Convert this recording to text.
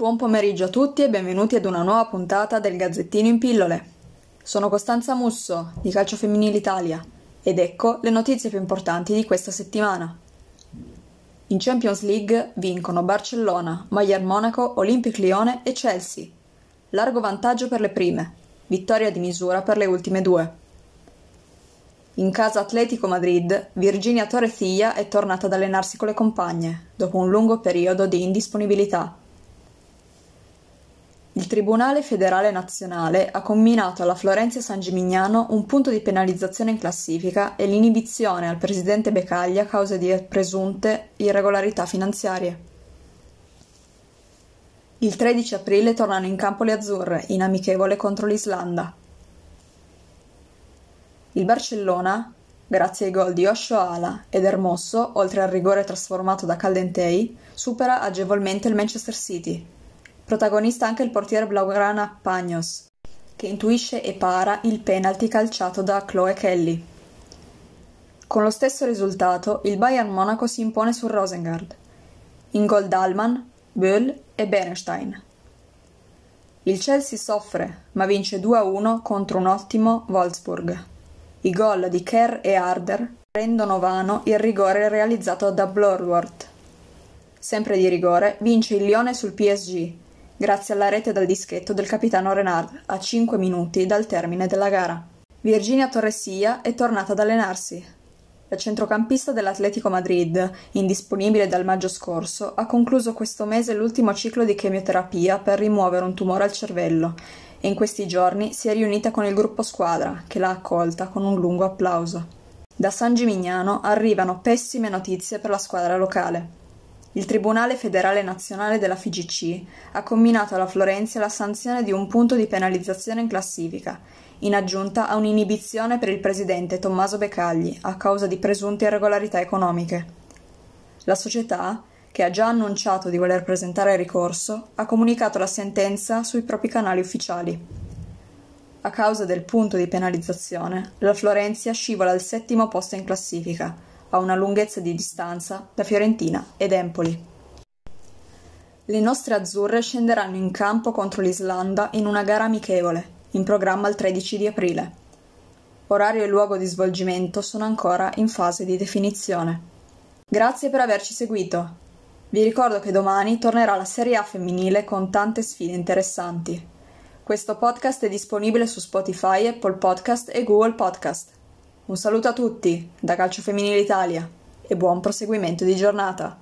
Buon pomeriggio a tutti e benvenuti ad una nuova puntata del Gazzettino in pillole. Sono Costanza Musso di Calcio Femminile Italia ed ecco le notizie più importanti di questa settimana. In Champions League vincono Barcellona, Bayern Monaco, Olympique Lione e Chelsea. Largo vantaggio per le prime, vittoria di misura per le ultime due. In casa Atletico Madrid, Virginia Torrecilla è tornata ad allenarsi con le compagne, dopo un lungo periodo di indisponibilità. Il Tribunale federale nazionale ha comminato alla Florenzi San Gimignano un punto di penalizzazione in classifica e l'inibizione al presidente Becaglia a causa di presunte irregolarità finanziarie. Il 13 aprile tornano in campo le azzurre in amichevole contro l'Islanda. Il Barcellona, grazie ai gol di Osho Ala ed Hermoso, oltre al rigore trasformato da Caldentei, supera agevolmente il Manchester City, Protagonista anche il portiere blaugrana Pagnos, che intuisce e para il penalty calciato da Chloe Kelly. Con lo stesso risultato, il Bayern Monaco si impone sul Rosengard. In gol Dalman, Böll e Bernstein. Il Chelsea soffre, ma vince 2-1 contro un ottimo Wolfsburg. I gol di Kerr e Harder rendono vano il rigore realizzato da Blorworth. Sempre di rigore, vince il Lione sul PSG, grazie alla rete dal dischetto del capitano Renard a 5 minuti dal termine della gara. Virginia Torresilla è tornata ad allenarsi. La centrocampista dell'Atletico Madrid, indisponibile dal maggio scorso, ha concluso questo mese l'ultimo ciclo di chemioterapia per rimuovere un tumore al cervello e in questi giorni si è riunita con il gruppo squadra, che l'ha accolta con un lungo applauso. Da San Gimignano arrivano pessime notizie per la squadra locale. Il Tribunale federale nazionale della FIGC ha comminato alla Florenzia la sanzione di un punto di penalizzazione in classifica, in aggiunta a un'inibizione per il presidente Tommaso Becagli a causa di presunte irregolarità economiche. La società, che ha già annunciato di voler presentare ricorso, ha comunicato la sentenza sui propri canali ufficiali. A causa del punto di penalizzazione, la Florenzia scivola al settimo posto in classifica, a una lunghezza di distanza da Fiorentina ed Empoli. Le nostre azzurre scenderanno in campo contro l'Islanda in una gara amichevole, in programma il 13 di aprile. Orario e luogo di svolgimento sono ancora in fase di definizione. Grazie per averci seguito. Vi ricordo che domani tornerà la Serie A femminile con tante sfide interessanti. Questo podcast è disponibile su Spotify, Apple Podcast e Google Podcast. Un saluto a tutti da Calcio Femminile Italia e buon proseguimento di giornata.